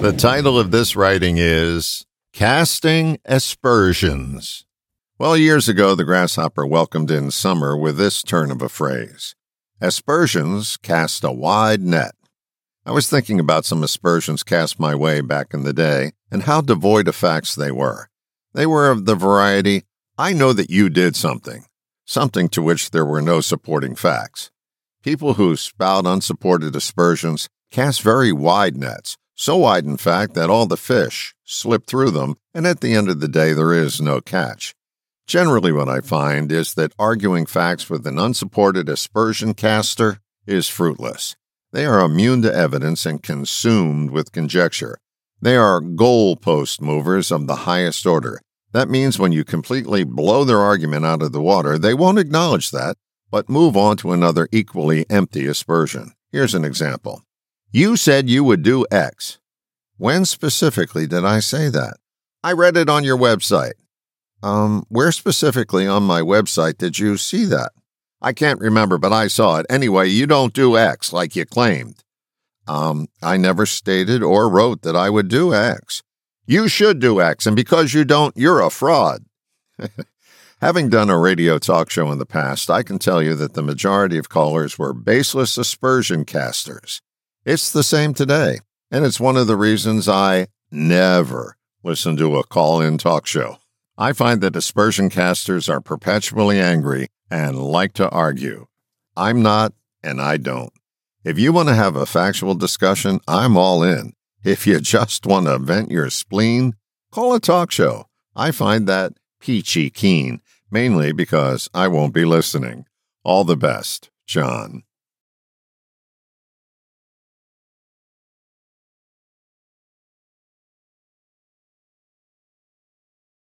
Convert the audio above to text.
The title of this writing is Casting Aspersions. Well, years ago, the grasshopper welcomed in summer with this turn of a phrase Aspersions cast a wide net. I was thinking about some aspersions cast my way back in the day and how devoid of facts they were. They were of the variety I know that you did something, something to which there were no supporting facts. People who spout unsupported aspersions cast very wide nets, so wide, in fact, that all the fish slip through them, and at the end of the day, there is no catch. Generally, what I find is that arguing facts with an unsupported aspersion caster is fruitless. They are immune to evidence and consumed with conjecture. They are goalpost movers of the highest order. That means when you completely blow their argument out of the water, they won't acknowledge that, but move on to another equally empty aspersion. Here's an example. You said you would do X. When specifically did I say that? I read it on your website. Um, where specifically on my website did you see that? I can't remember, but I saw it. Anyway, you don't do X like you claimed. Um, I never stated or wrote that I would do X. You should do X, and because you don't, you're a fraud. Having done a radio talk show in the past, I can tell you that the majority of callers were baseless aspersion casters. It's the same today, and it's one of the reasons I never listen to a call in talk show. I find that aspersion casters are perpetually angry and like to argue. I'm not, and I don't. If you want to have a factual discussion, I'm all in. If you just want to vent your spleen, call a talk show. I find that peachy keen, mainly because I won't be listening. All the best, John.